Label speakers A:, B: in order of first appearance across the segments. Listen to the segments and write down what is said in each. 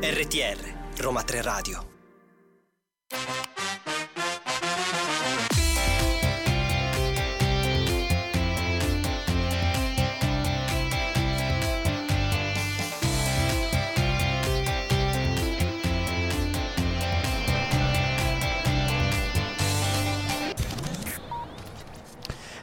A: RTR Roma 3 Radio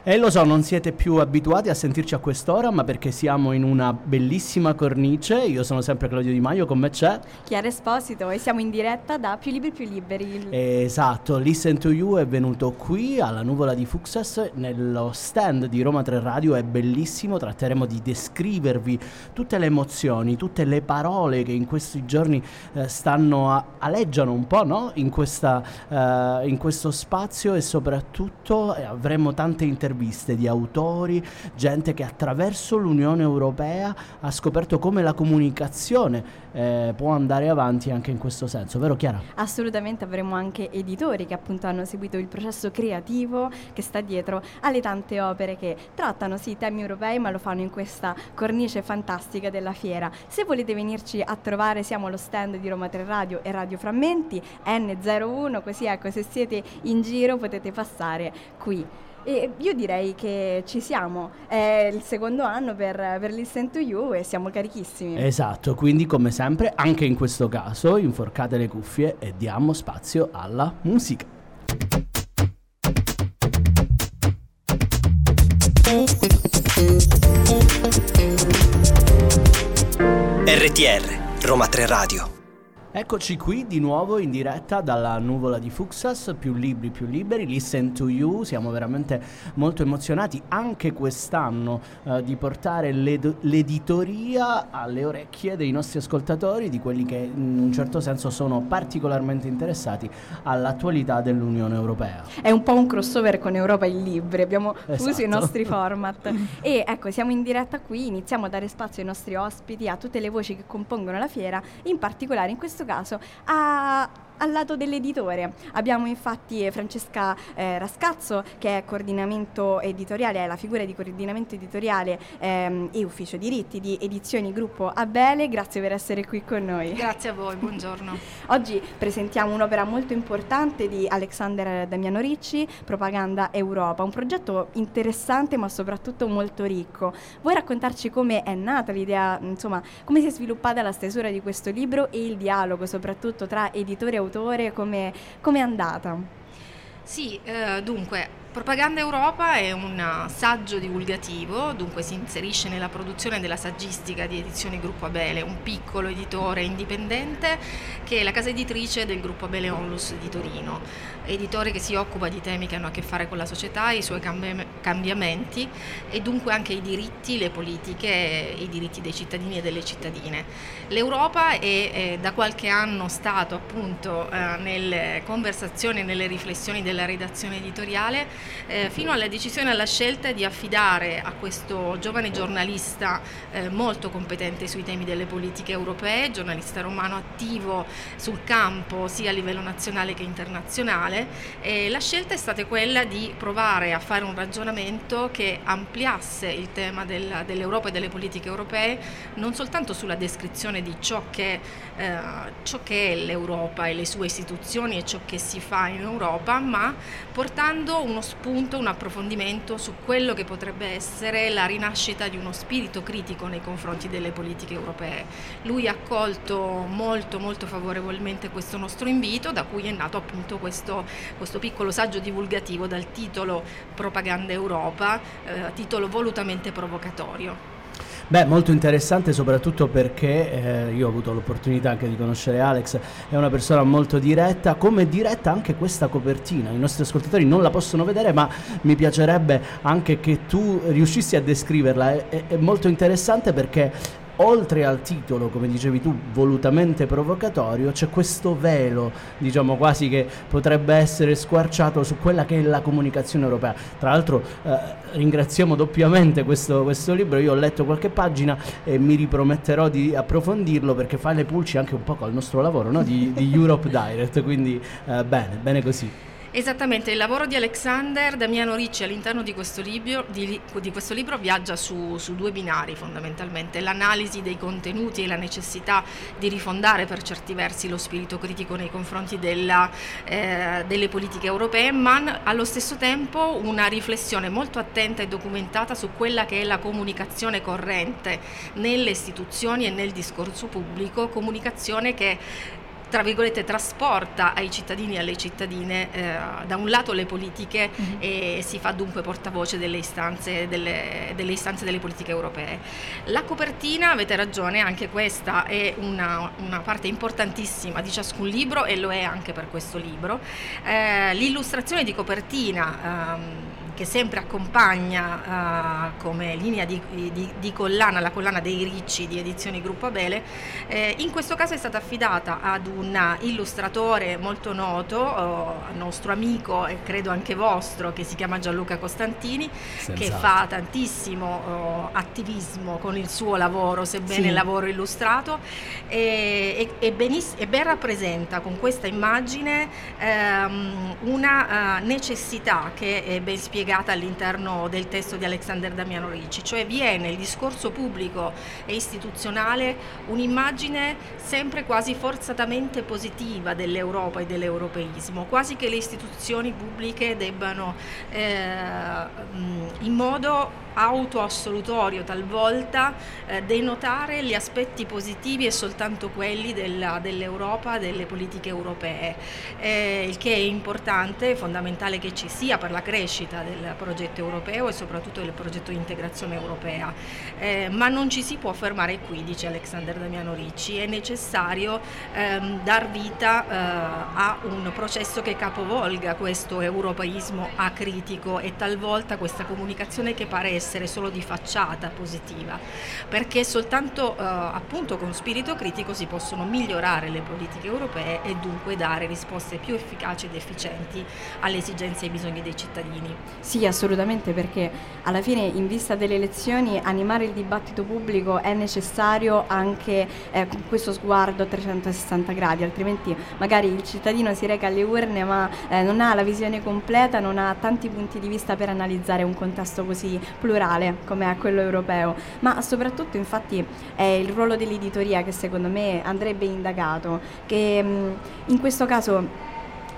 B: E lo so, non siete più abituati a sentirci a quest'ora, ma perché siamo in una bellissima cornice. Io sono sempre Claudio Di Maio, con me c'è
C: Chiara Esposito e siamo in diretta da Più Libri Più Liberi.
B: Esatto, Listen to You è venuto qui alla Nuvola di Fuxas nello stand di Roma 3 Radio, è bellissimo, tratteremo di descrivervi tutte le emozioni, tutte le parole che in questi giorni eh, stanno a, aleggiano un po' no? in, questa, eh, in questo spazio e soprattutto eh, avremo tante interviste interviste di autori, gente che attraverso l'Unione Europea ha scoperto come la comunicazione eh, può andare avanti anche in questo senso, vero Chiara?
C: Assolutamente avremo anche editori che appunto hanno seguito il processo creativo che sta dietro alle tante opere che trattano sì temi europei ma lo fanno in questa cornice fantastica della fiera. Se volete venirci a trovare siamo allo stand di Roma 3 Radio e Radio Frammenti N01, così ecco se siete in giro potete passare qui. E io direi che ci siamo, è il secondo anno per, per Listen to You e siamo carichissimi.
B: Esatto, quindi come sempre anche in questo caso inforcate le cuffie e diamo spazio alla musica.
A: RTR Roma 3 Radio
B: Eccoci qui di nuovo in diretta dalla nuvola di Fuxas, più libri, più liberi, Listen to You, siamo veramente molto emozionati anche quest'anno eh, di portare l'ed- l'editoria alle orecchie dei nostri ascoltatori, di quelli che in un certo senso sono particolarmente interessati all'attualità dell'Unione Europea.
C: È un po' un crossover con Europa in Libri, abbiamo esatto. fuso i nostri format. E ecco siamo in diretta qui, iniziamo a dare spazio ai nostri ospiti, a tutte le voci che compongono la fiera, in particolare in questo questo caso a al lato dell'editore abbiamo infatti Francesca eh, Rascazzo che è coordinamento editoriale, è la figura di coordinamento editoriale ehm, e ufficio diritti di edizioni gruppo Abele, grazie per essere qui con noi.
D: Grazie a voi, buongiorno.
C: Oggi presentiamo un'opera molto importante di Alexander Damiano Ricci, Propaganda Europa, un progetto interessante ma soprattutto molto ricco. Vuoi raccontarci come è nata l'idea, insomma, come si è sviluppata la stesura di questo libro e il dialogo soprattutto tra editore e autore, come è andata?
D: Sì, eh, dunque Propaganda Europa è un saggio divulgativo, dunque si inserisce nella produzione della saggistica di Edizioni Gruppo Abele, un piccolo editore indipendente che è la casa editrice del Gruppo Abele Onlus di Torino, editore che si occupa di temi che hanno a che fare con la società, i suoi cambiamenti e dunque anche i diritti, le politiche, i diritti dei cittadini e delle cittadine. L'Europa è, è da qualche anno stato appunto eh, nelle conversazioni, nelle riflessioni della redazione editoriale eh, fino alla decisione alla scelta di affidare a questo giovane giornalista eh, molto competente sui temi delle politiche europee, giornalista romano attivo sul campo sia a livello nazionale che internazionale, eh, la scelta è stata quella di provare a fare un ragionamento che ampliasse il tema della, dell'Europa e delle politiche europee non soltanto sulla descrizione di ciò che, eh, ciò che è l'Europa e le sue istituzioni e ciò che si fa in Europa, ma portando uno spunto, un approfondimento su quello che potrebbe essere la rinascita di uno spirito critico nei confronti delle politiche europee. Lui ha accolto molto molto favorevolmente questo nostro invito, da cui è nato appunto questo, questo piccolo saggio divulgativo dal titolo Propaganda Europa, eh, titolo volutamente provocatorio.
B: Beh, molto interessante soprattutto perché eh, io ho avuto l'opportunità anche di conoscere Alex, è una persona molto diretta, come diretta anche questa copertina. I nostri ascoltatori non la possono vedere, ma mi piacerebbe anche che tu riuscissi a descriverla. È, è, è molto interessante perché oltre al titolo, come dicevi tu, volutamente provocatorio, c'è questo velo, diciamo quasi che potrebbe essere squarciato su quella che è la comunicazione europea. Tra l'altro eh, ringraziamo doppiamente questo, questo, libro, io ho letto qualche pagina e mi riprometterò di approfondirlo perché fa le pulci anche un po' col nostro lavoro no? di, di Europe Direct, quindi eh, bene, bene così.
D: Esattamente, il lavoro di Alexander Damiano Ricci all'interno di questo libro, di, di questo libro viaggia su, su, due binari fondamentalmente, l'analisi dei contenuti e la necessità di rifondare per certi versi lo spirito critico nei confronti della, eh, delle politiche europee, ma allo stesso tempo una riflessione molto attenta e documentata su quella che è la comunicazione corrente nelle istituzioni e nel discorso pubblico, comunicazione che tra virgolette trasporta ai cittadini e alle cittadine eh, da un lato le politiche mm-hmm. e si fa dunque portavoce delle istanze delle, delle istanze delle, politiche europee. La copertina, avete ragione, anche questa è una, una, parte importantissima di ciascun libro e lo è anche per questo libro. Eh, l'illustrazione di copertina ehm, che sempre accompagna uh, come linea di, di, di, collana la collana dei ricci di edizioni Gruppo Abele, eh, in questo caso è stata affidata ad un illustratore molto noto, uh, nostro amico e credo anche vostro, che si chiama Gianluca Costantini, Senz'altro. che fa tantissimo uh, attivismo con il suo lavoro, sebbene sì. lavoro illustrato, e, e, e, beniss- e, ben rappresenta con questa immagine um, una necessità che è ben spiegata spiegata all'interno del testo di Alexander Damiano Ricci, cioè vi è nel discorso pubblico e istituzionale un'immagine sempre quasi forzatamente positiva dell'Europa e dell'europeismo, quasi che le istituzioni pubbliche debbano eh, in modo autoassolutorio talvolta eh, denotare gli aspetti positivi e soltanto quelli dell'Europa, delle politiche europee, eh, il che è importante, è fondamentale che ci sia per la crescita del progetto europeo e soprattutto del progetto di integrazione europea. Eh, ma non ci si può fermare qui, dice Alexander Damiano Ricci, è necessario ehm, dar vita eh, a un processo che capovolga questo europeismo acritico e talvolta questa comunicazione che pare essere solo di facciata positiva, perché soltanto eh, appunto con spirito critico si possono migliorare le politiche europee e dunque dare risposte più efficaci ed efficienti alle esigenze e ai bisogni dei cittadini.
C: Sì, assolutamente, perché alla fine in vista delle elezioni animare il dibattito pubblico è necessario anche eh, con questo sguardo a 360 gradi, altrimenti magari il cittadino si reca alle urne ma eh, non ha la visione completa, non ha tanti punti di vista per analizzare un contesto così plurale come è quello europeo. Ma soprattutto infatti è il ruolo dell'editoria che secondo me andrebbe indagato, che mh, in questo caso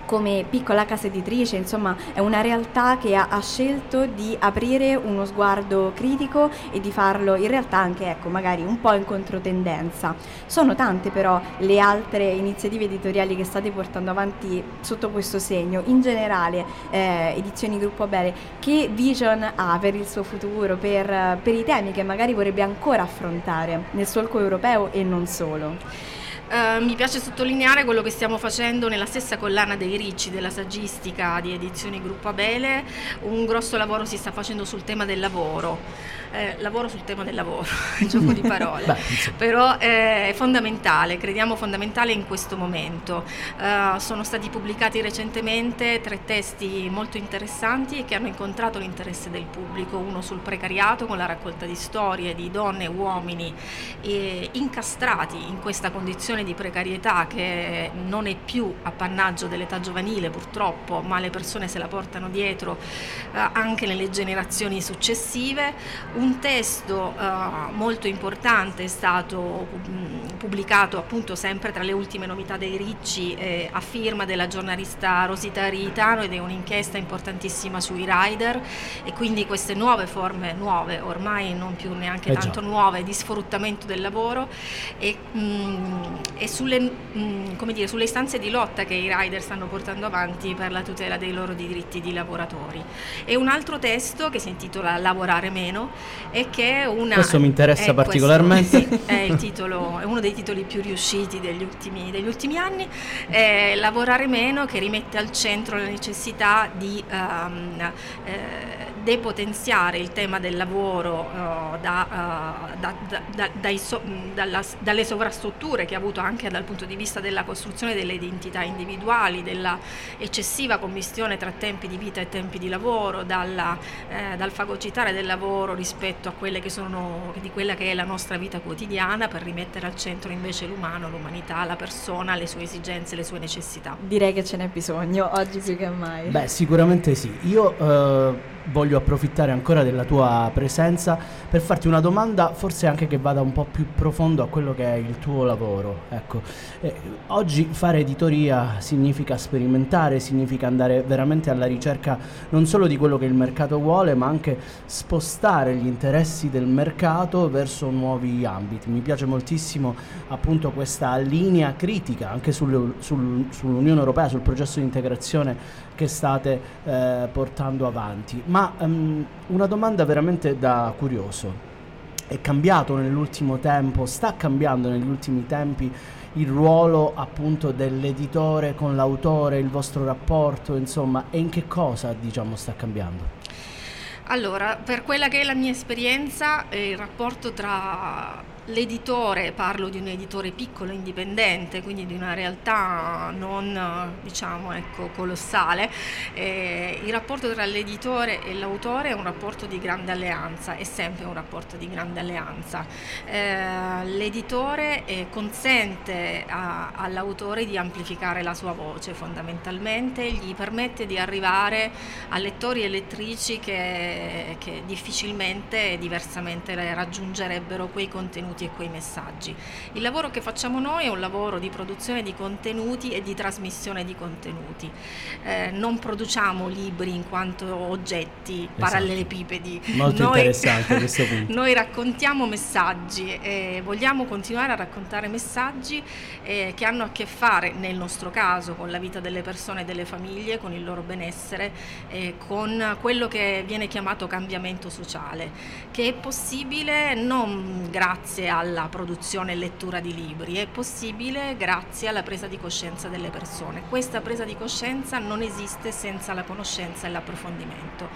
C: come piccola casa editrice, insomma è una realtà che ha, ha, scelto di aprire uno sguardo critico e di farlo in realtà anche ecco, magari un po' in controtendenza. Sono tante però le altre iniziative editoriali che state portando avanti sotto questo segno, in generale eh, Edizioni Gruppo Abele, che vision ha per il suo futuro, per, per i temi che magari vorrebbe ancora affrontare nel solco europeo e non solo?
D: Uh, mi piace sottolineare quello che stiamo facendo nella stessa collana dei ricci della saggistica di edizioni Gruppo Abele, un grosso lavoro si sta facendo sul tema del lavoro. Eh, lavoro sul tema del lavoro, gioco di parole, Beh, però eh, è fondamentale, crediamo fondamentale in questo momento. Uh, sono stati pubblicati recentemente tre testi molto interessanti e che hanno incontrato l'interesse del pubblico, uno sul precariato con la raccolta di storie di donne e uomini eh, incastrati in questa condizione situazione di precarietà che non è più appannaggio dell'età giovanile purtroppo, ma le persone se la portano dietro eh, anche nelle generazioni successive. Un testo eh, molto importante è stato pubblicato appunto sempre tra le ultime novità dei Ricci eh, a firma della giornalista Rosita Ritano ed è un'inchiesta importantissima sui rider e quindi queste nuove forme, nuove ormai non più neanche eh tanto nuove, di sfruttamento del lavoro e mh, e sulle, mh, mm, dire, sulle, istanze di lotta che i rider stanno portando avanti per la tutela dei loro diritti di lavoratori. E un altro testo che si intitola Lavorare meno e che è una...
B: Questo mi interessa particolarmente.
D: Questo, sì, è, titolo, è, uno dei titoli più riusciti degli ultimi, degli ultimi anni. È Lavorare meno che rimette al centro la necessità di... Um, eh, depotenziare il tema del lavoro uh, da, uh, da, da, so, dalla, dalle sovrastrutture che ha avuto risolto anche dal punto di vista della costruzione delle identità individuali, della eccessiva commistione tra tempi di vita e tempi di lavoro, dalla, eh, dal fagocitare del lavoro rispetto a quelle che sono, di quella che è la nostra vita quotidiana per rimettere al centro invece l'umano, l'umanità, la persona, le sue esigenze, le sue necessità.
C: Direi che ce n'è bisogno oggi più che mai.
B: Beh, sicuramente sì. Io eh, voglio approfittare ancora della tua presenza per farti una domanda, forse anche che vada un po' più profondo a quello che è il tuo lavoro. Ecco, eh, oggi fare editoria significa sperimentare, significa andare veramente alla ricerca non solo di quello che il mercato vuole, ma anche spostare gli interessi del mercato verso nuovi ambiti. Mi piace moltissimo appunto questa linea critica anche sul, sul, sull'Unione Europea, sul processo di integrazione che state eh, portando avanti. Ma um, una domanda veramente da curioso. È cambiato nell'ultimo tempo, sta cambiando negli ultimi tempi il ruolo appunto dell'editore con l'autore, il vostro rapporto, insomma, e in che cosa diciamo sta cambiando?
D: Allora, per quella che è la mia esperienza, eh, il rapporto tra L'editore, parlo di un editore piccolo, indipendente, quindi di una realtà non diciamo, ecco, colossale, eh, il rapporto tra l'editore e l'autore è un rapporto di grande alleanza, è sempre un rapporto di grande alleanza. Eh, l'editore eh, consente a, all'autore di amplificare la sua voce fondamentalmente, gli permette di arrivare a lettori e lettrici che, che difficilmente e diversamente raggiungerebbero quei contenuti contenuti e quei messaggi. Il lavoro che facciamo noi è un lavoro di produzione di contenuti e di trasmissione di contenuti. Eh, non produciamo libri in quanto oggetti esatto. parallelepipedi.
B: Molto noi, interessante questo punto.
D: noi raccontiamo messaggi e vogliamo continuare a raccontare messaggi eh, che hanno a che fare, nel nostro caso, con la vita delle persone e delle famiglie, con il loro benessere, eh, con quello che viene chiamato cambiamento sociale, che è possibile non grazie alla produzione e lettura di libri, è possibile grazie alla presa di coscienza delle persone. Questa presa di coscienza non esiste senza la conoscenza e l'approfondimento.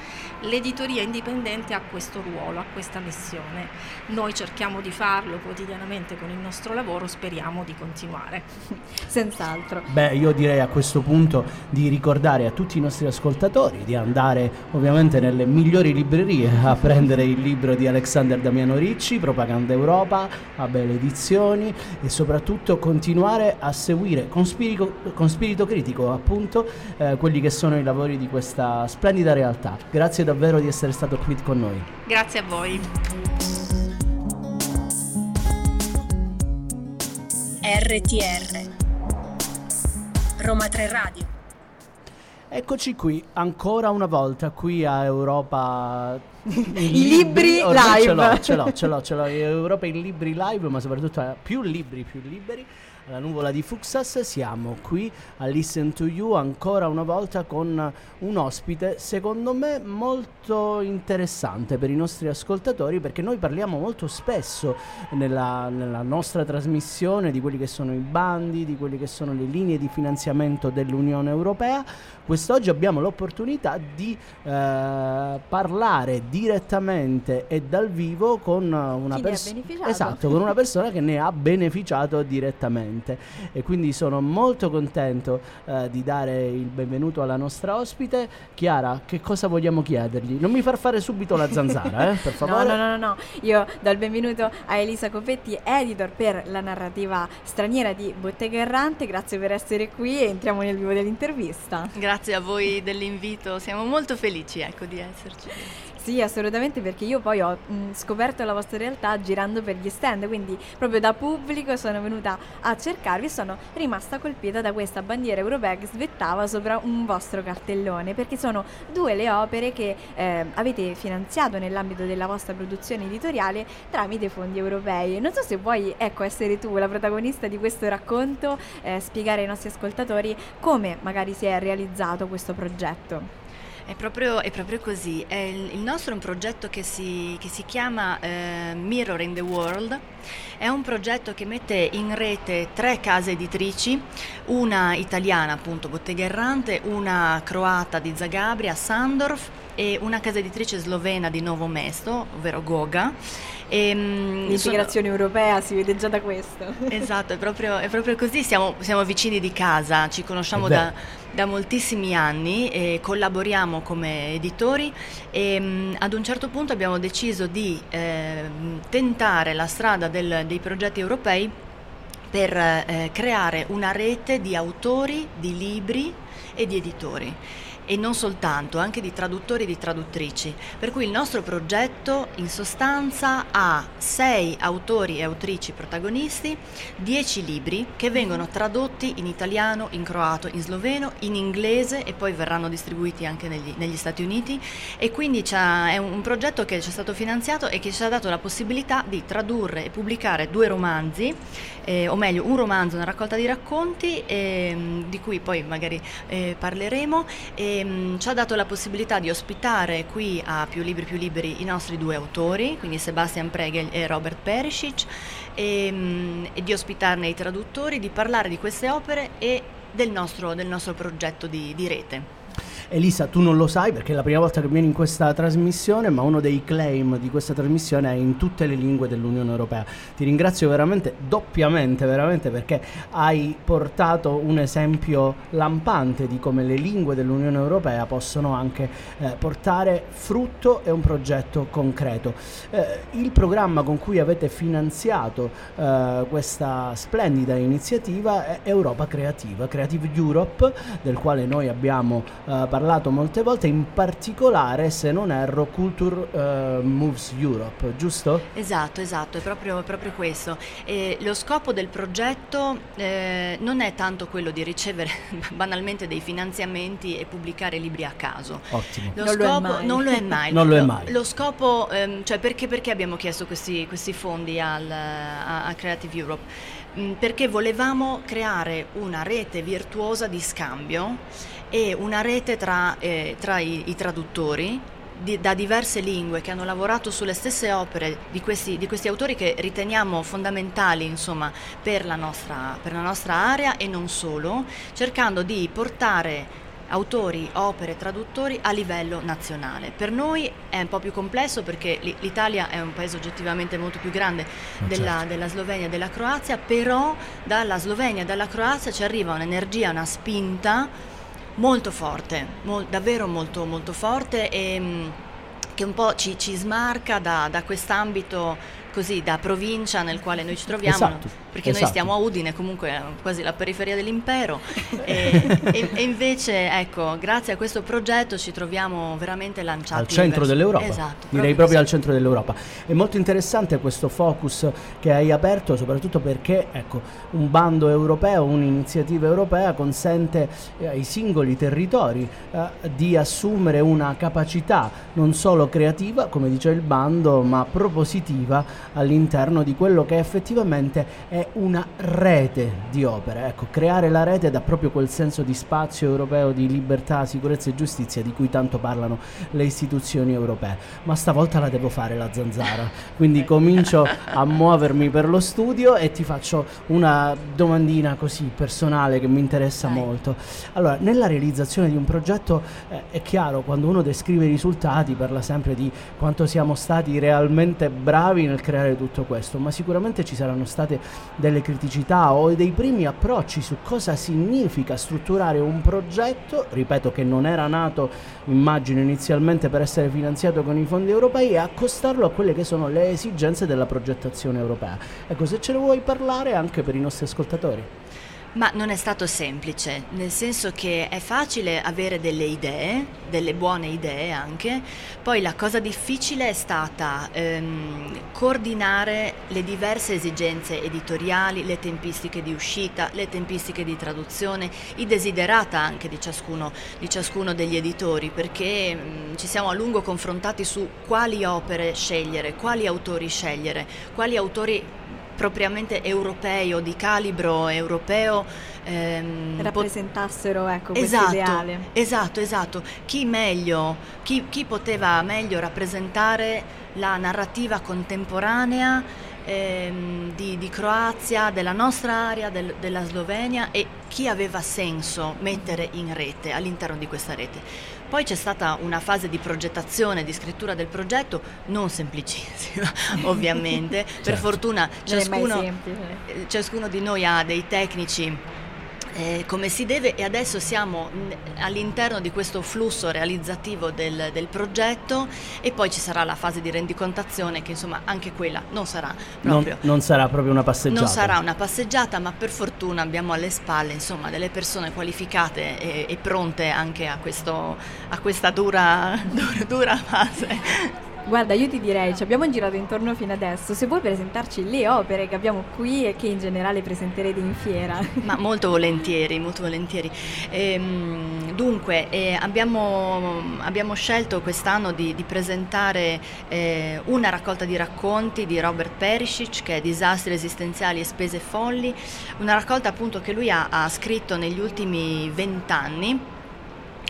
D: L'editoria indipendente ha questo ruolo, ha questa missione. Noi cerchiamo di farlo quotidianamente con il nostro lavoro, speriamo di continuare.
C: Senz'altro.
B: Beh, io direi a questo punto di ricordare a tutti i nostri ascoltatori di andare ovviamente nelle migliori librerie a prendere il libro di Alexander Damiano Ricci, Propaganda Europa a Belle Edizioni e soprattutto continuare a seguire con spirito, con spirito critico appunto eh, quelli che sono i lavori di questa splendida realtà. Grazie davvero di essere stato qui con noi.
D: Grazie a voi.
A: RTR Roma 3 Radio
B: Eccoci qui ancora una volta qui a Europa
C: i libri, live.
B: ce l'ho, ce l'ho, ce l'ho, ce l'ho. Europa in libri live ma soprattutto più libri, più liberi alla nuvola di Fuxas siamo qui a Listen to You ancora una volta con un ospite secondo me molto interessante per i nostri ascoltatori perché noi parliamo molto spesso nella, nella nostra trasmissione di quelli che sono i bandi, di quelle che sono le linee di finanziamento dell'Unione Europea. Quest'oggi abbiamo l'opportunità di eh, parlare direttamente e dal vivo con una persona esatto, con una persona che ne ha beneficiato direttamente veramente e quindi sono molto contento eh, di dare il benvenuto alla nostra ospite. Chiara, che cosa vogliamo chiedergli? Non mi far fare subito la zanzara, eh, per favore.
C: No, no, no, no, io do il benvenuto a Elisa Copetti, editor per la narrativa straniera di Bottega Errante. Grazie per essere qui e entriamo nel vivo dell'intervista.
E: Grazie a voi dell'invito, siamo molto felici ecco, di esserci.
C: Sì, assolutamente, perché io poi ho mh, scoperto la vostra realtà girando per gli stand, quindi proprio da pubblico sono venuta a cercarvi e sono rimasta colpita da questa bandiera europea che svettava sopra un vostro cartellone, perché sono due le opere che eh, avete finanziato nell'ambito della vostra produzione editoriale tramite fondi europei. Non so se vuoi ecco, essere tu la protagonista di questo racconto, eh, spiegare ai nostri ascoltatori come magari si è realizzato questo progetto.
E: È proprio, è proprio così, è il, il, nostro è un progetto che si, che si chiama eh, Mirror in the World È un progetto che mette in rete tre case editrici, una italiana appunto Bottega Errante, una croata di Zagabria, Sandorf e una casa editrice slovena di Novo Mesto, ovvero Goga.
C: E, ehm, L'integrazione sono... europea si vede già da questo.
E: Esatto, è proprio, è proprio così, siamo, siamo, vicini di casa, ci conosciamo da, da, moltissimi anni e collaboriamo come editori e mh, ad un certo punto abbiamo deciso di eh, tentare la strada del, dei progetti europei per eh, creare una rete di autori, di libri e di editori e non soltanto, anche di traduttori e di traduttrici. Per cui il nostro progetto in sostanza ha sei autori e autrici protagonisti, dieci libri che vengono tradotti in italiano, in croato, in sloveno, in inglese e poi verranno distribuiti anche negli, negli Stati Uniti e quindi è un progetto che ci è stato finanziato e che ci ha dato la possibilità di tradurre e pubblicare due romanzi, eh, o meglio un romanzo, una raccolta di racconti eh, di cui poi magari eh, parleremo. Ehm, ci ha dato la possibilità di ospitare qui a Più Libri Più Liberi i nostri due autori, quindi Sebastian Pregel e Robert Perisic, e, ehm, e, di ospitarne i traduttori, di parlare di queste opere e del nostro, del nostro progetto di, di rete.
B: Elisa, tu non lo sai perché è la prima volta che vieni in questa trasmissione, ma uno dei claim di questa trasmissione è in tutte le lingue dell'Unione Europea. Ti ringrazio veramente, doppiamente, veramente, perché hai portato un esempio lampante di come le lingue dell'Unione Europea possono anche eh, portare frutto e un progetto concreto. Eh, il programma con cui avete finanziato eh, questa splendida iniziativa è Europa Creativa, Creative Europe, del quale noi abbiamo parlato eh, parlato molte volte, in particolare, se non erro, Culture uh, Moves Europe, giusto?
E: Esatto, esatto, è proprio, proprio questo. E lo scopo del progetto eh, non è tanto quello di ricevere banalmente dei finanziamenti e pubblicare libri a caso.
B: Ottimo.
E: Lo non scopo lo non lo è mai.
B: non lo è mai.
E: Lo, scopo, ehm, cioè perché, perché, abbiamo chiesto questi, questi fondi al, a, a Creative Europe? Mm, perché volevamo creare una rete virtuosa di scambio e una rete tra, eh, tra i, i, traduttori di, da diverse lingue che hanno lavorato sulle stesse opere di questi, di questi autori che riteniamo fondamentali insomma, per, la nostra, per la nostra area e non solo, cercando di portare autori, opere, traduttori a livello nazionale. Per noi è un po' più complesso perché l'Italia è un paese oggettivamente molto più grande della, certo. della Slovenia e della Croazia, però dalla Slovenia e dalla Croazia ci arriva un'energia, una spinta molto forte, mo- davvero molto molto forte e mm, che un po' ci, ci smarca da, da quest'ambito così da provincia nel quale noi ci troviamo,
B: esatto,
E: perché
B: esatto.
E: noi stiamo a Udine, comunque quasi la periferia dell'impero, e, e, e, invece ecco, grazie a questo progetto ci troviamo veramente lanciati
B: al centro
E: verso...
B: dell'Europa,
E: esatto,
B: direi proprio al centro dell'Europa. È molto interessante questo focus che hai aperto, soprattutto perché ecco, un bando europeo, un'iniziativa europea consente eh, ai singoli territori eh, di assumere una capacità non solo creativa, come dice il bando, ma propositiva all'interno di quello che effettivamente è una rete di opere. Ecco, creare la rete dà proprio quel senso di spazio europeo di libertà, sicurezza e giustizia di cui tanto parlano le istituzioni europee. Ma stavolta la devo fare la zanzara, quindi comincio a muovermi per lo studio e ti faccio una domandina così personale che mi interessa Dai. molto. Allora, nella realizzazione di un progetto eh, è chiaro, quando uno descrive i risultati parla sempre di quanto siamo stati realmente bravi nel creare tutto questo, ma sicuramente ci saranno state delle criticità o dei primi approcci su cosa significa strutturare un progetto, ripeto che non era nato immagino inizialmente per essere finanziato con i fondi europei e accostarlo a quelle che sono le esigenze della progettazione europea. Ecco, se ce ne vuoi parlare anche per i nostri ascoltatori.
E: Ma non è stato semplice, nel senso che è facile avere delle idee, delle buone idee anche, poi la cosa difficile è stata ehm, coordinare le diverse esigenze editoriali, le tempistiche di uscita, le tempistiche di traduzione, i desiderata anche di ciascuno, di ciascuno degli editori, perché mh, mm, ci siamo a lungo confrontati su quali opere scegliere, quali autori scegliere, quali autori propriamente europei o di calibro europeo
C: ehm, rappresentassero ecco,
E: esatto,
C: questo ideale.
E: Esatto, esatto. Chi meglio, chi, chi poteva meglio rappresentare la narrativa contemporanea ehm, di, di, Croazia, della nostra area, del, della Slovenia e chi aveva senso mettere in rete, all'interno di questa rete. Poi c'è stata una fase di progettazione, di scrittura del progetto, non semplicissima ovviamente, certo. per fortuna ciascuno, eh, ciascuno di noi ha dei tecnici eh, come si deve e adesso siamo all'interno di questo flusso realizzativo del, del, progetto e poi ci sarà la fase di rendicontazione che insomma anche quella non sarà proprio,
B: non, non sarà proprio una passeggiata.
E: Non sarà una passeggiata ma per fortuna abbiamo alle spalle insomma delle persone qualificate e, e pronte anche a, questo, a questa dura, dura, dura fase.
C: Guarda, io ti direi, ci abbiamo girato intorno fino adesso, se vuoi presentarci le opere che abbiamo qui e che in generale presenterete in fiera.
E: Ma molto volentieri, molto volentieri. Ehm, dunque, eh, abbiamo, abbiamo, scelto quest'anno di, di presentare eh, una raccolta di racconti di Robert Perisic, che è Disastri esistenziali e spese folli, una raccolta appunto che lui ha, ha scritto negli ultimi vent'anni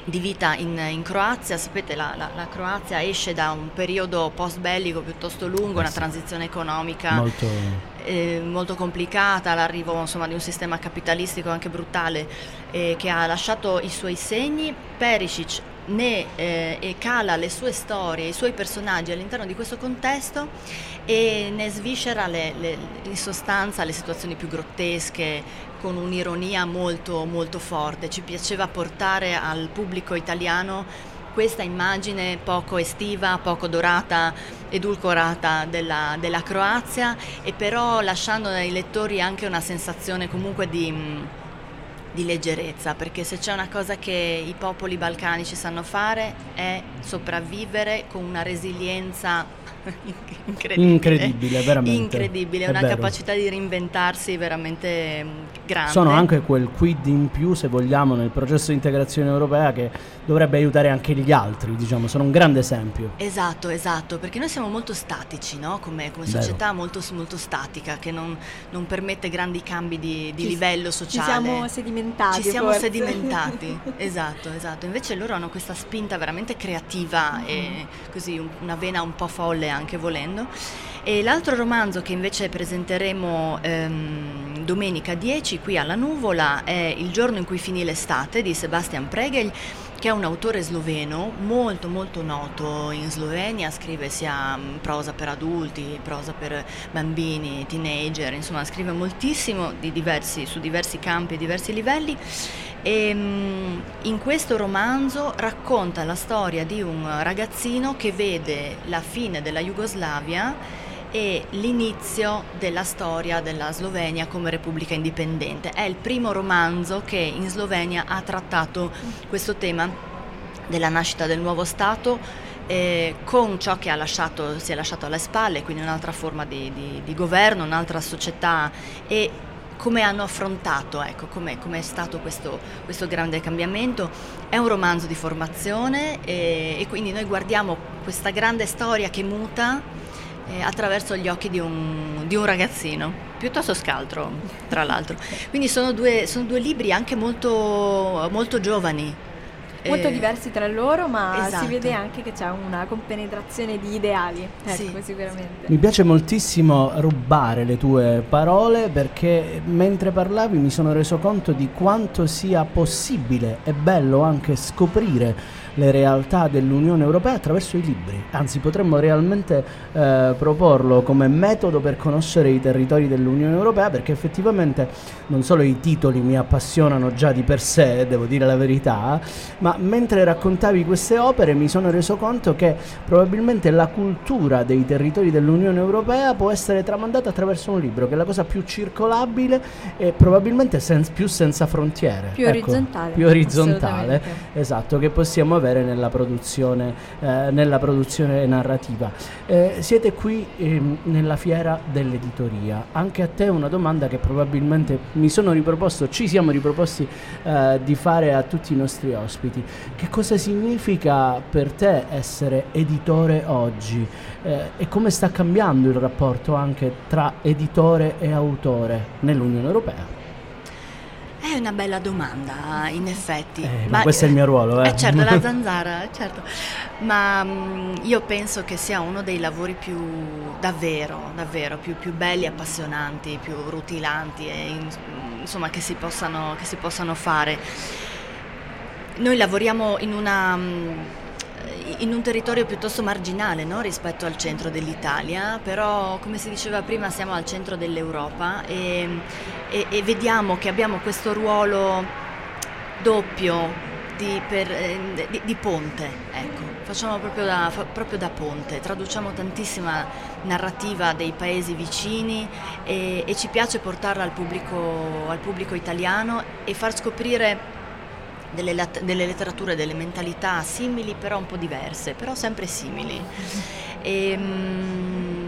E: di vita in, in Croazia, sapete la, la, la, Croazia esce da un periodo post bellico piuttosto lungo, eh una transizione economica molto, eh, molto complicata, l'arrivo insomma, di un sistema capitalistico anche brutale eh, che ha lasciato i suoi segni. Perisic ne eh, cala le sue storie, i suoi personaggi all'interno di questo contesto e ne sviscera le, le, in sostanza le situazioni più grottesche con un'ironia molto, molto forte. Ci piaceva portare al pubblico italiano questa immagine poco estiva, poco dorata, edulcorata della, della Croazia e però lasciando ai lettori anche una sensazione comunque di di leggerezza, perché se c'è una cosa che i popoli balcanici sanno fare è sopravvivere con una resilienza incredibile.
B: Incredibile, veramente.
E: Incredibile, una vero. capacità di reinventarsi veramente mm, grande.
B: Sono anche quel quid in più, se vogliamo, nel processo di integrazione europea che dovrebbe aiutare anche gli altri, diciamo, sono un grande esempio.
E: Esatto, esatto, perché noi siamo molto statici, no? come, come società molto, molto, statica, che non, non, permette grandi cambi di, di ci, livello sociale.
C: Ci siamo sedimentati.
E: Ci siamo
C: forse.
E: sedimentati, esatto, esatto. Invece loro hanno questa spinta veramente creativa mm-hmm. e così una vena un po' folle anche volendo. E l'altro romanzo che invece presenteremo ehm, domenica 10 qui alla Nuvola è Il giorno in cui finì l'estate di Sebastian Pregel che è un autore sloveno molto molto noto in Slovenia, scrive sia mm, prosa per adulti, prosa per bambini, teenager, insomma scrive moltissimo di diversi, su diversi campi e diversi livelli. E mm, in questo romanzo racconta la storia di un ragazzino che vede la fine della Jugoslavia e l'inizio della storia della Slovenia come repubblica indipendente. È il primo romanzo che in Slovenia ha trattato questo tema della nascita del nuovo Stato eh, con ciò che lasciato, si è lasciato alle spalle, quindi un'altra forma di, di, di governo, un'altra società e come hanno affrontato, ecco, come è stato questo, questo, grande cambiamento. È un romanzo di formazione e, e quindi noi guardiamo questa grande storia che muta eh, attraverso gli occhi di un, di un, ragazzino, piuttosto scaltro tra l'altro. Quindi sono due, sono due libri anche molto, molto giovani,
C: molto eh, diversi tra loro, ma esatto. si vede anche che c'è una compenetrazione di ideali. Ecco, sì. sicuramente.
B: Mi piace moltissimo rubare le tue parole perché mentre parlavi mi sono reso conto di quanto sia possibile e bello anche scoprire le realtà dell'Unione Europea attraverso i libri. Anzi, potremmo realmente eh, proporlo come metodo per conoscere i territori dell'Unione Europea perché effettivamente non solo i titoli mi appassionano già di per sé, devo dire la verità, ma mentre raccontavi queste opere mi sono reso conto che probabilmente la cultura dei territori dell'Unione Europea può essere tramandata attraverso un libro, che è la cosa più circolabile e probabilmente sen- più senza frontiere.
C: Più ecco, orizzontale.
B: Più orizzontale, esatto, che possiamo avere nella produzione, eh, nella produzione narrativa. Eh, siete qui eh, nella fiera dell'editoria. Anche a te una domanda che probabilmente mi sono riproposto, ci siamo riproposti eh, di fare a tutti i nostri ospiti. Che cosa significa per te essere editore oggi eh, e come sta cambiando il rapporto anche tra editore e autore nell'Unione Europea?
E: È una bella domanda, in effetti.
B: Eh, ma questo è il mio ruolo, eh.
E: eh certo, la zanzara, certo. Ma mh, mm, io penso che sia uno dei lavori più, davvero, davvero, più, più belli, appassionanti, più rutilanti e insomma che si possano, che si possano fare. Noi lavoriamo in una mm, in un territorio piuttosto marginale no? rispetto al centro dell'Italia, però come si diceva prima siamo al centro dell'Europa e, e, e vediamo che abbiamo questo ruolo doppio di, per, eh, di, di ponte, ecco. facciamo proprio da, proprio da, ponte, traduciamo tantissima narrativa dei paesi vicini e, e ci piace portarla al pubblico, al pubblico italiano e far scoprire delle, delle, letterature, delle mentalità simili però un po' diverse, però sempre simili. E, mh,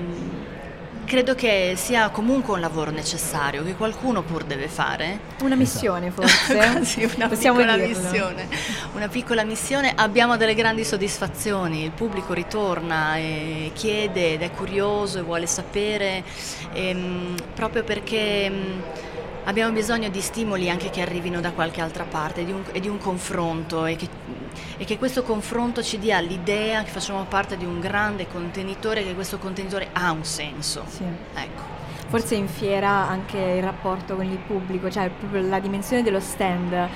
E: credo che sia comunque un lavoro necessario, che qualcuno pur deve fare.
C: Una missione forse?
E: sì, una Possiamo piccola dirlo. missione. Una piccola missione. Abbiamo delle grandi soddisfazioni, il pubblico ritorna e chiede ed è curioso e vuole sapere, e, mh, proprio perché... Abbiamo bisogno di stimoli anche che arrivino da qualche altra parte di un, e di un confronto e che, e che, questo confronto ci dia l'idea che facciamo parte di un grande contenitore e che questo contenitore ha un senso.
C: Sì. Ecco. Forse in fiera anche il rapporto con il pubblico, cioè proprio la dimensione dello stand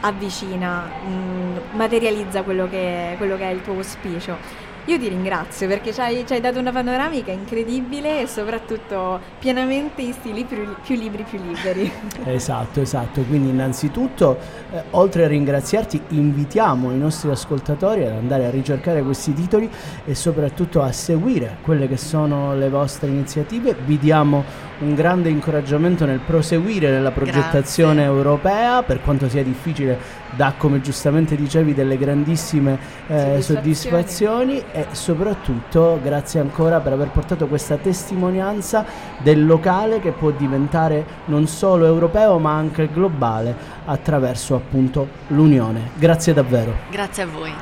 C: avvicina, mh, mm, materializza quello che, quello che è il tuo auspicio. Io ti ringrazio perché ci hai, ci hai, dato una panoramica incredibile e soprattutto pienamente in stili più, più libri, più liberi.
B: Esatto, esatto. Quindi innanzitutto, eh, oltre a ringraziarti, invitiamo i nostri ascoltatori ad andare a ricercare questi titoli e soprattutto a seguire quelle che sono le vostre iniziative. Vi diamo un grande incoraggiamento nel proseguire nella progettazione Grazie. europea, per quanto sia difficile, da come giustamente dicevi delle grandissime eh, soddisfazioni. soddisfazioni e soprattutto grazie ancora per aver portato questa testimonianza del locale che può diventare non solo europeo ma anche globale attraverso appunto l'unione. Grazie davvero.
E: Grazie a voi.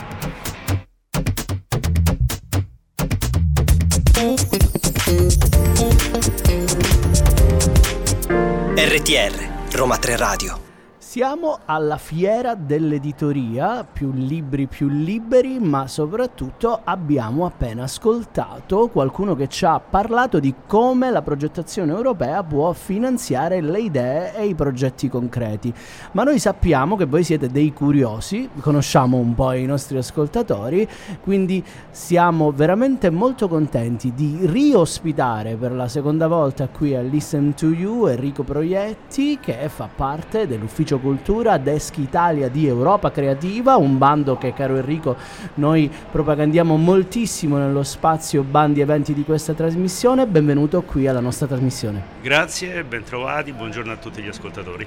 F: RTR Roma 3 Radio
B: siamo alla fiera dell'editoria, più libri più liberi, ma soprattutto abbiamo appena ascoltato qualcuno che ci ha parlato di come la progettazione europea può finanziare le idee e i progetti concreti. Ma noi sappiamo che voi siete dei curiosi, conosciamo un po' i nostri ascoltatori, quindi siamo veramente molto contenti di riospitare per la seconda volta qui a Listen to You Enrico Proietti che fa parte dell'ufficio cultura, Desk Italia di Europa Creativa, un bando che, caro Enrico, noi propagandiamo moltissimo nello spazio bandi eventi di questa trasmissione. Benvenuto qui alla nostra trasmissione.
G: Grazie, bentrovati, buongiorno a tutti gli ascoltatori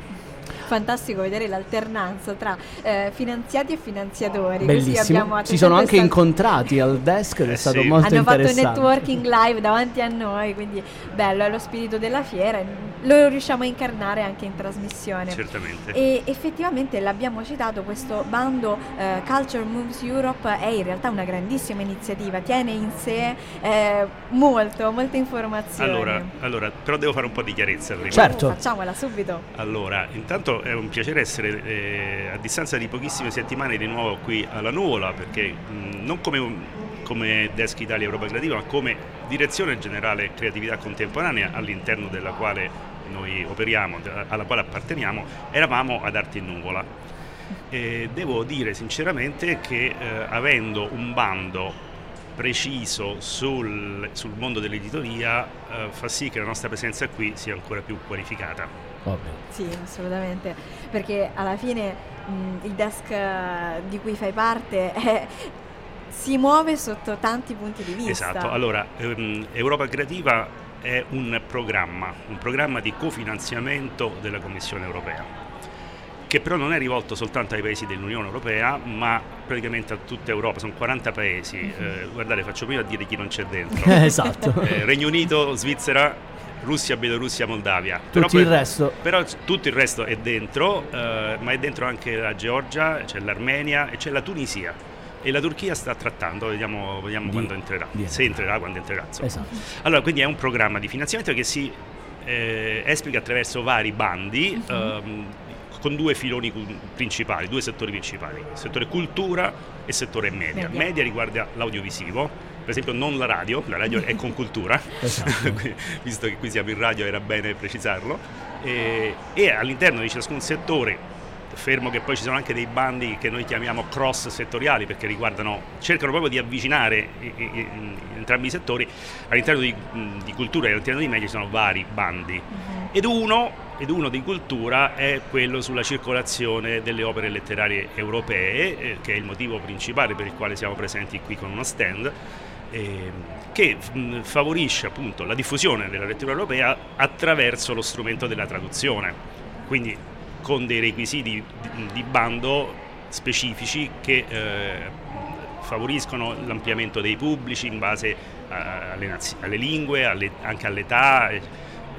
C: fantastico vedere l'alternanza tra eh, finanziati e finanziatori.
B: Bellissimo. Si sono anche incontrati al desk ed è eh stato sì. molto
C: Hanno
B: interessante.
C: Hanno fatto networking live davanti a noi, quindi bello, è lo spirito della fiera. Lo riusciamo a incarnare anche in trasmissione.
G: Certamente.
C: E effettivamente l'abbiamo citato, questo bando eh, Culture Moves Europe è in realtà una grandissima iniziativa, tiene in sé eh, molto, molte informazioni.
G: Allora, allora, però devo fare un po' di chiarezza prima.
B: Certo.
C: Facciamola subito.
G: Allora, intanto è un piacere essere eh, a distanza di pochissime settimane di nuovo qui alla Nuvola perché mh, non come, come Desk Italia Europa Creativa ma come direzione generale creatività contemporanea all'interno della quale noi operiamo, alla quale apparteniamo, eravamo ad Arte in Nuvola. E devo dire sinceramente che eh, avendo un bando preciso sul, sul mondo dell'editoria eh, fa sì che la nostra presenza qui sia ancora più qualificata.
C: Ovvio. Sì, assolutamente, perché alla fine mh, il desk eh, di cui fai parte è si muove sotto tanti punti di vista.
G: Esatto, allora ehm, Europa Creativa è un programma, un programma di cofinanziamento della Commissione europea che però non è rivolto soltanto ai paesi dell'Unione Europea, ma praticamente a tutta Europa, sono 40 paesi. Mhm. Eh, guardate, faccio prima a dire chi non c'è dentro.
B: esatto.
G: Eh, Regno Unito, Svizzera, Russia, Bielorussia, Moldavia.
B: Tutto però, il resto.
G: Però tutto il resto è dentro, eh, ma è dentro anche la Georgia, c'è l'Armenia e c'è la Tunisia. E la Turchia sta trattando, vediamo, vediamo di, quando entrerà, se entrerà, quando entrerà. Esatto. Allora, quindi è un programma di finanziamento che si eh, esplica attraverso vari bandi. Uh-huh. Ehm, con due filoni principali, due settori principali, settore cultura e settore media. Media, media riguarda l'audiovisivo, per esempio non la radio, la radio è con cultura, esatto. visto che qui siamo in radio era bene precisarlo, e, e all'interno di ciascun settore fermo che poi ci sono anche dei bandi che noi chiamiamo cross settoriali perché riguardano, cercano proprio di avvicinare i, i, i, entrambi i settori, all'interno di, di, cultura e all'interno di media ci sono vari bandi. Uh-huh. ed, uno, ed uno di cultura è quello sulla circolazione delle opere letterarie europee eh, che è il motivo principale per il quale siamo presenti qui con uno stand che mh, favorisce appunto la diffusione della lettura europea attraverso lo strumento della traduzione. Quindi con dei requisiti di, bando specifici che eh, favoriscono l'ampliamento dei pubblici in base alle, nazi- alle lingue, alle, anche all'età,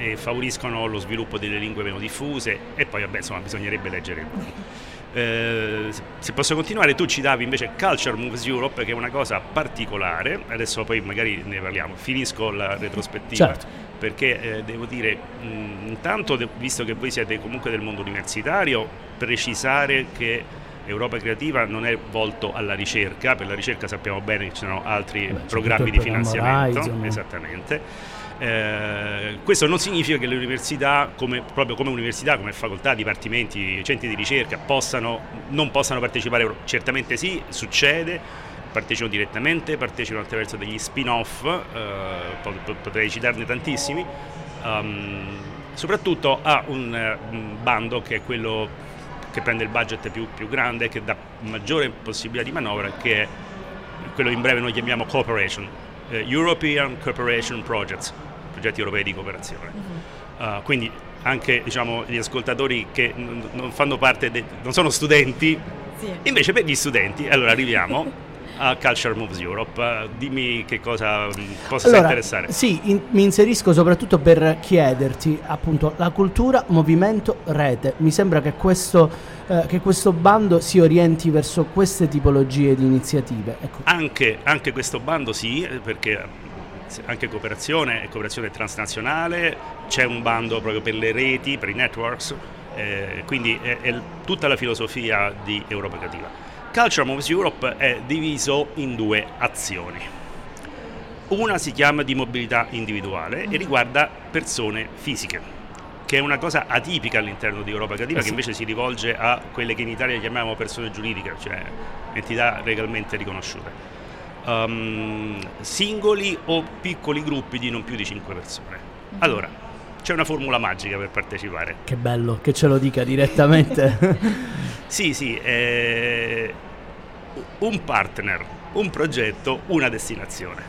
G: e, e, favoriscono lo sviluppo delle lingue meno diffuse e poi vabbè, insomma, bisognerebbe leggere il bando. Eh, se posso continuare, tu ci davi invece Culture Moves Europe, che è una cosa particolare. Adesso poi magari ne parliamo. Finisco la retrospettiva. Certo perché eh, devo dire, mh, intanto visto che voi siete comunque del mondo universitario, precisare che Europa Creativa non è volto alla ricerca, per la ricerca sappiamo bene che ci sono altri Beh, programmi di finanziamento, Horizon. esattamente. Eh, questo non significa che le università, come, proprio come università, come facoltà, dipartimenti, centri di ricerca, possano, non possano partecipare, certamente sì, succede, partecipano direttamente, partecipano attraverso degli spin-off, eh, potrei citarne tantissimi, um, soprattutto ha un, un, bando che è quello che prende il budget più, più grande, che dà maggiore possibilità di manovra, che è quello in breve noi chiamiamo cooperation, eh, European Cooperation Projects, progetti europei di cooperazione. Uh-huh. Uh, quindi anche diciamo, gli ascoltatori che n- non fanno parte, de- non sono studenti, sì. invece per gli studenti, allora arriviamo a Culture Moves Europe. Dimmi che cosa mm, possa allora, interessare.
B: Sì, in, mi inserisco soprattutto per chiederti appunto la cultura, movimento, rete. Mi sembra che questo, eh, che questo bando si orienti verso queste tipologie di iniziative.
G: Ecco. Anche, anche questo bando sì, perché anche cooperazione e cooperazione transnazionale, c'è un bando proprio per le reti, per i networks, eh, quindi è, è tutta la filosofia di Europa Creativa. Culture Moves Europe è diviso in due azioni. Una si chiama di mobilità individuale e riguarda persone fisiche, che è una cosa atipica all'interno di Europa Creativa, eh sì. che invece si rivolge a quelle che in Italia chiamiamo persone giuridiche, cioè entità legalmente riconosciute. Um, singoli o piccoli gruppi di non più di 5 persone. Mhm. Allora, c'è una formula magica per partecipare.
B: Che bello, che ce lo dica direttamente.
G: Sì, sì, eh, un partner, un progetto, una destinazione.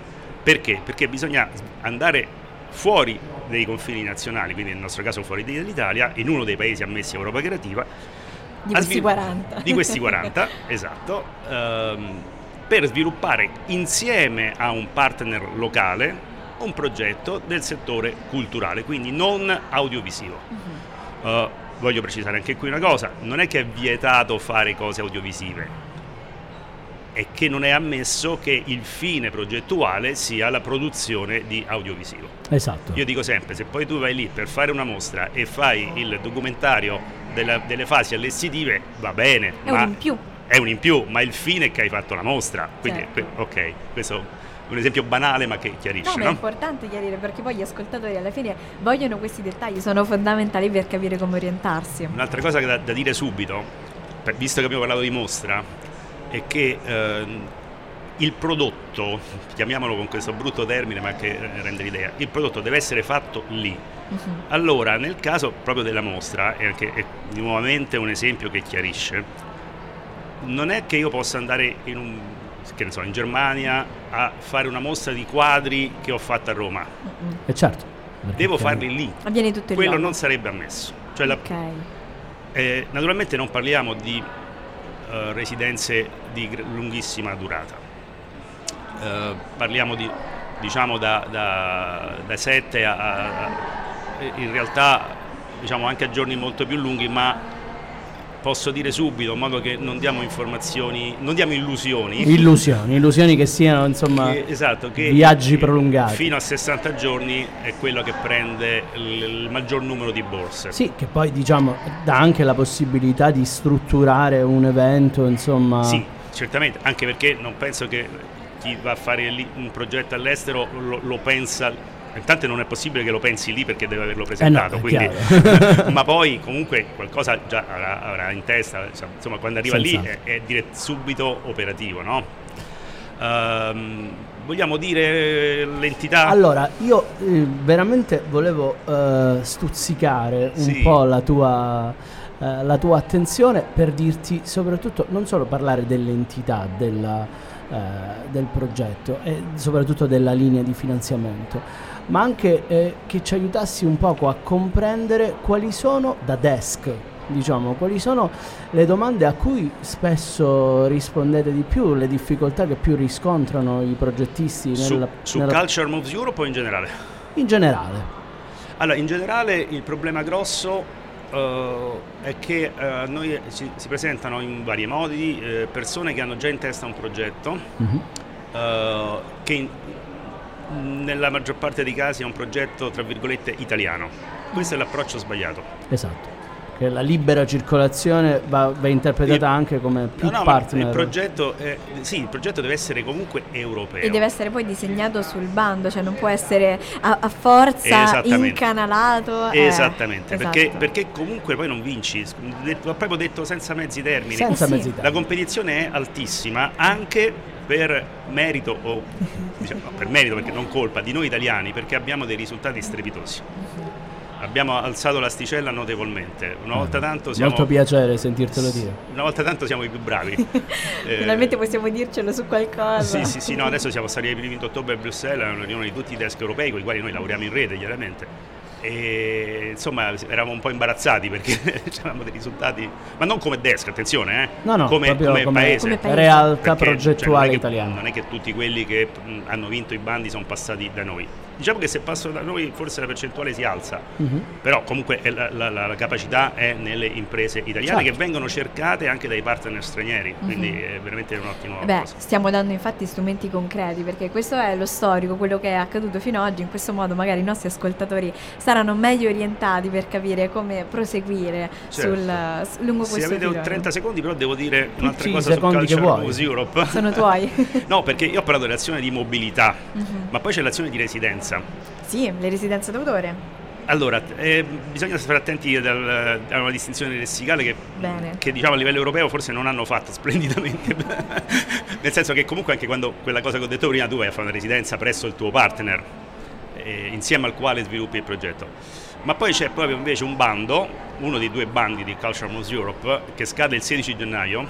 G: Perché? Perché bisogna andare fuori dei confini nazionali, quindi nel nostro caso fuori dall'Italia, in uno dei paesi ammessi a Europa Creativa.
C: Di questi svil- 40.
G: Di questi 40, esatto, ehm, per sviluppare insieme a un partner locale un progetto del settore culturale, quindi non audiovisivo. Uh-huh. Uh, voglio precisare anche qui una cosa, non è che è vietato fare cose audiovisive, è che non è ammesso che il fine progettuale sia la produzione di audiovisivo.
B: Esatto.
G: Io dico sempre, se poi tu vai lì per fare una mostra e fai il documentario della, delle fasi allestitive, va bene.
C: È un in più.
G: È un in più, ma il fine è che hai fatto la mostra. Quindi, certo. ok, questo un esempio banale ma che chiarisce.
C: No, ma è importante chiarire perché poi gli ascoltatori alla fine vogliono questi dettagli, sono fondamentali per capire come orientarsi.
G: Un'altra cosa da, da dire subito, visto che abbiamo parlato di mostra, è che eh, il prodotto, chiamiamolo con questo brutto termine ma che rende l'idea, il prodotto deve essere fatto lì. Uh-huh. Allora, nel caso proprio della mostra, e anche è nuovamente un esempio che chiarisce, non è che io possa andare in un che ne so, in Germania a fare una mostra di quadri che ho fatto a Roma.
B: E eh certo.
G: Devo farli lì.
C: Avviene tutto il
G: Quello non sarebbe ammesso. Cioè okay. la, eh, naturalmente non parliamo di uh, residenze di lunghissima durata. Uh, parliamo di diciamo da, da, da 7 a, a, in realtà diciamo anche a giorni molto più lunghi, ma posso dire subito, in modo che non diamo informazioni, non diamo illusioni.
B: Illusioni, illusioni che siano insomma
G: che, esatto, che
B: viaggi prolungati.
G: Fino a 60 giorni è quello che prende il, maggior numero di borse.
B: Sì, che poi diciamo dà anche la possibilità di strutturare un evento, insomma.
G: Sì, certamente, anche perché non penso che chi va a fare lì un progetto all'estero lo, lo pensa intanto non è possibile che lo pensi lì perché deve averlo presentato,
B: Eh no,
G: quindi, ma poi comunque qualcosa già avrà, avrà in testa, insomma quando arriva lì è, è dire- subito operativo, no? Ehm, vogliamo dire l'entità?
B: Allora, io eh, veramente volevo eh, stuzzicare un
G: Sì.
B: po' la tua, eh, la tua attenzione per dirti soprattutto non solo parlare dell'entità della, eh, del progetto e soprattutto della linea di finanziamento, ma anche eh, che ci aiutassi un poco a comprendere quali sono da desk. Diciamo, quali sono le domande a cui spesso rispondete di più, le difficoltà che più riscontrano i progettisti
G: su,
B: nella,
G: su
B: nella-
G: Culture Moves Europe o in generale?
B: in generale.
G: Allora, in generale il problema grosso eh, è che a noi si, si presentano in vari modi eh, persone che hanno già in testa un progetto
B: Mhm.
G: eh, che in- nella maggior parte dei casi è un progetto tra virgolette italiano. Questo è l'approccio sbagliato.
B: Esatto. Che la libera circolazione va, va interpretata
G: Il-
B: anche come più
G: No, no,
B: partner.
G: il progetto, è- sì, il progetto deve essere comunque europeo.
C: E deve essere poi disegnato sul bando, cioè non può essere a, a forza
G: Esattamente.
C: incanalato. eh,
G: Esattamente, perché,
C: esatto.
G: perché comunque poi non vinci, l'ho proprio detto senza mezzi termini.
B: Senza
C: Sì.
B: mezzi
G: La
B: termini.
G: competizione è altissima anche per merito, o diciamo, no, per merito perché non colpa di noi italiani, perché abbiamo dei risultati strepitosi. Abbiamo alzato l'asticella notevolmente. Una volta tanto siamo,
B: Molto piacere sentirtelo dire.
G: una volta tanto siamo i più bravi. Eh,
C: Finalmente possiamo dircelo su qualcosa.
G: Sì, sì, sì, no, adesso siamo stati ai primi di ottobre a Bruxelles, è una riunione di tutti i desk europei con i quali noi lavoriamo in rete, chiaramente. E insomma eravamo un po' imbarazzati perché avevamo dei risultati, ma non come desk, attenzione, eh?
B: No, no,
G: come, come
B: come,
G: paese.
C: Come paese.
B: realtà
G: Perché,
B: progettuale
G: cioè, non è che-
B: italiana.
G: Non è che tutti quelli che mh, hanno vinto i bandi sono passati da noi. Diciamo che se passano da noi forse la percentuale si alza,
B: Mhm.
G: però comunque la, la- la- capacità è nelle imprese italiane
B: Certo.
G: che vengono cercate anche dai partner stranieri, quindi è veramente un'ottima
C: Beh,
G: cosa.
C: stiamo dando infatti strumenti concreti perché questo è lo storico, quello che è accaduto fino ad oggi. In questo modo magari i nostri ascoltatori saranno meglio orientati per capire come proseguire
G: Certo.
C: sul, lungo
G: Se
C: questo
G: avete
C: filone.
G: 30 secondi però devo dire un'altra
B: i
G: cosa su Culture. Moves Europe.
C: Sono tuoi.
G: no, perché io ho parlato dell'azione di mobilità,
C: Mhm.
G: ma poi c'è l'azione di residenza.
C: Sì, le residenze d'autore.
G: Allora, eh, bisogna stare attenti a una distinzione lessicale che, che, diciamo a livello europeo forse non hanno fatto splendidamente. Nel senso che comunque anche quando quella cosa che ho detto prima tu vai a fare una residenza presso il tuo partner, eh, insieme al quale sviluppi il progetto. Ma poi c'è proprio invece un bando, uno dei due bandi di Cultural Moves Europe, che scade il 16 gennaio,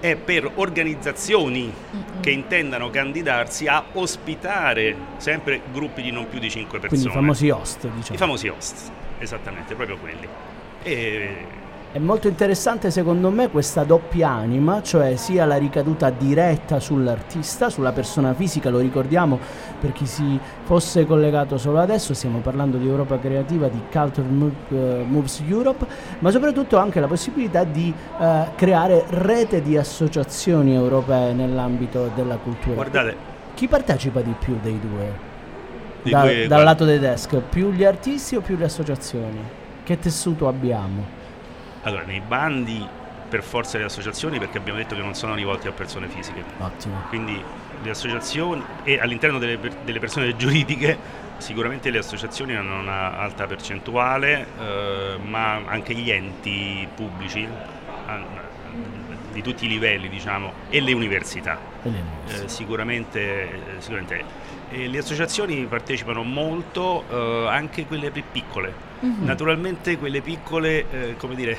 G: è per organizzazioni che intendano candidarsi a ospitare sempre gruppi di non più di 5 persone.
B: Quindi i famosi host, diciamo.
G: I famosi host, esattamente, proprio quelli. E
B: È molto interessante secondo me questa doppia anima, cioè sia la ricaduta diretta sull'artista, sulla persona fisica, lo ricordiamo per chi si fosse collegato solo adesso, stiamo parlando di Europa Creativa, di Culture eh, Moves Europe, ma soprattutto anche la possibilità di eh, creare rete di associazioni europee nell'ambito della cultura.
G: guardate,
B: Chi partecipa di più dei due? Da-
G: cui-
B: dal
G: guarda,
B: lato dei desk, più gli artisti o più le associazioni? Che tessuto abbiamo?
G: Allora, nei bandi per forza le associazioni perché abbiamo detto che non sono rivolti a persone fisiche.
B: Ottimo.
G: Quindi le associazioni e all'interno delle, delle persone giuridiche sicuramente le associazioni hanno una alta percentuale, eh, ma anche gli enti pubblici han- di tutti i livelli, diciamo, e le università.
B: Elena.
G: Eh, sicuramente, eh, sicuramente. E le associazioni partecipano molto, eh, anche quelle più piccole.
C: Mhm.
G: Naturalmente quelle piccole, eh, come dire,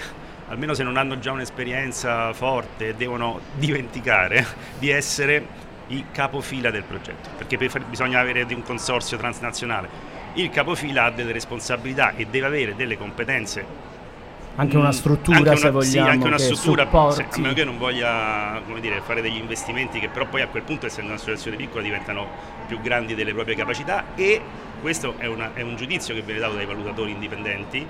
G: almeno se non hanno già un'esperienza forte, devono dimenticare di essere i capofila del progetto, perché per bisogna avere un consorzio transnazionale. Il capofila ha delle responsabilità e deve avere delle competenze
B: Anche una
G: Mm,
B: struttura,
G: anche
B: se
G: una- sì,
B: vogliamo,
G: anche una struttura, se- a meno che non voglia come dire, fare degli investimenti che però poi a quel punto, essendo un'associazione piccola, diventano più grandi delle proprie capacità e questo è, una- è un giudizio che viene dato dai valutatori indipendenti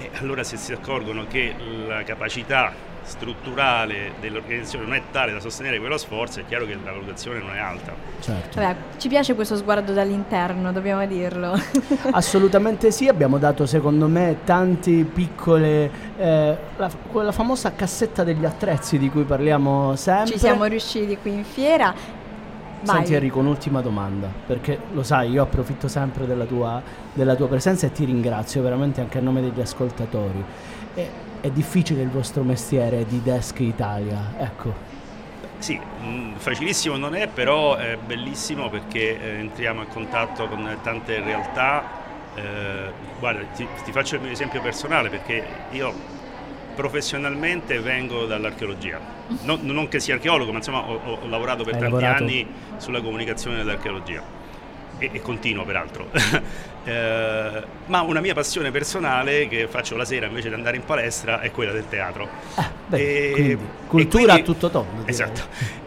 G: E allora se si accorgono che la capacità strutturale dell'organizzazione non è tale da sostenere quello sforzo, è chiaro che la valutazione non è alta.
C: Certo. Vabbè, ci piace questo sguardo dall'interno, dobbiamo dirlo.
B: Assolutamente sì, abbiamo dato secondo me tanti piccole, eh, la, quella famosa cassetta degli attrezzi di cui parliamo sempre.
C: Ci siamo riusciti qui in fiera.
B: Vai. Senti Enrico, un'ultima domanda, perché lo sai, io approfitto sempre della tua, della tua presenza e ti ringrazio veramente anche a nome degli ascoltatori. E è difficile il vostro mestiere di Desk Italia, ecco.
G: Sì, mm, facilissimo non è, però è bellissimo perché eh, entriamo in contatto con tante realtà. Eh, guarda, ti, ti, faccio il mio esempio personale perché io professionalmente vengo dall'archeologia. Non, non che sia archeologo, ma insomma ho, ho lavorato per Hai tanti lavorato? anni sulla comunicazione dell'archeologia e, e continuo peraltro. eh, ma una mia passione personale che faccio la sera invece di andare in palestra è quella del teatro.
B: Ah, beh, e, quindi, cultura quindi, a tutto tondo.
G: Esatto.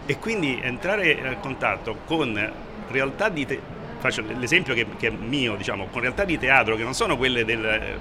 G: E quindi entrare in contatto con realtà di te- faccio l'esempio che, che, è mio, diciamo, con realtà di teatro che non sono quelle del,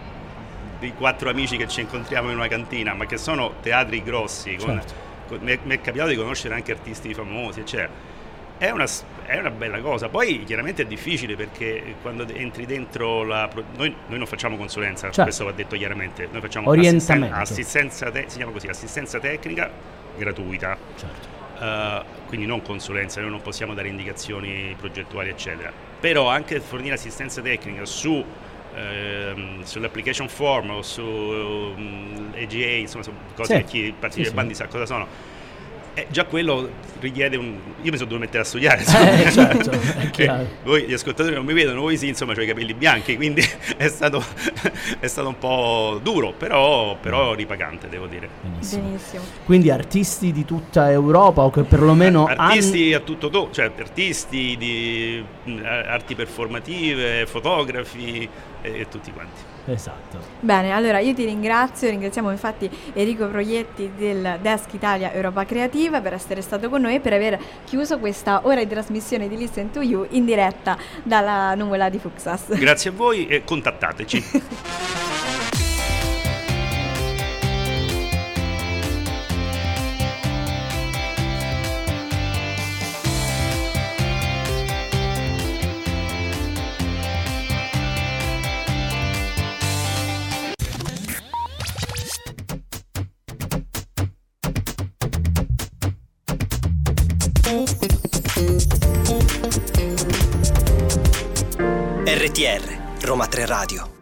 G: dei quattro amici che ci incontriamo in una cantina, ma che sono teatri grossi. Con, certo. con, mi, è, mi, è, capitato di conoscere anche artisti famosi, eccetera è una, è una, bella cosa. Poi chiaramente è difficile perché quando entri dentro la... Noi, noi non facciamo consulenza, certo. questo va detto chiaramente, noi facciamo
B: Orientamento.
G: assistenza, te, si chiama così, assistenza tecnica gratuita.
B: Certo.
G: Uh, quindi non consulenza, noi non possiamo dare indicazioni progettuali eccetera, però anche fornire assistenza tecnica su ehm, sull'application form o su um, EGA, insomma, su cose sì. che chi partecipa sì, ai bandi sa cosa sono eh, già quello richiede un... Io mi sono dovuto mettere a studiare.
B: Eh, certo, eh,
G: voi gli ascoltatori non mi vedono, voi sì, insomma, ho i capelli bianchi, quindi è stato, è stato un po' duro, però, però ripagante, devo dire.
C: Benissimo. Benissimo.
B: Quindi artisti di tutta Europa o che perlomeno...
G: Artisti han... a tutto to, cioè artisti di arti performative, fotografi e, e tutti quanti.
B: Esatto.
C: Bene, allora io ti ringrazio, ringraziamo infatti Enrico Proietti del Desk Italia Europa Creativa per essere stato con noi e per aver chiuso questa ora di trasmissione di Listen to You in diretta dalla nuvola di Fuxas.
G: Grazie a voi e contattateci.
F: RTR Roma 3 Radio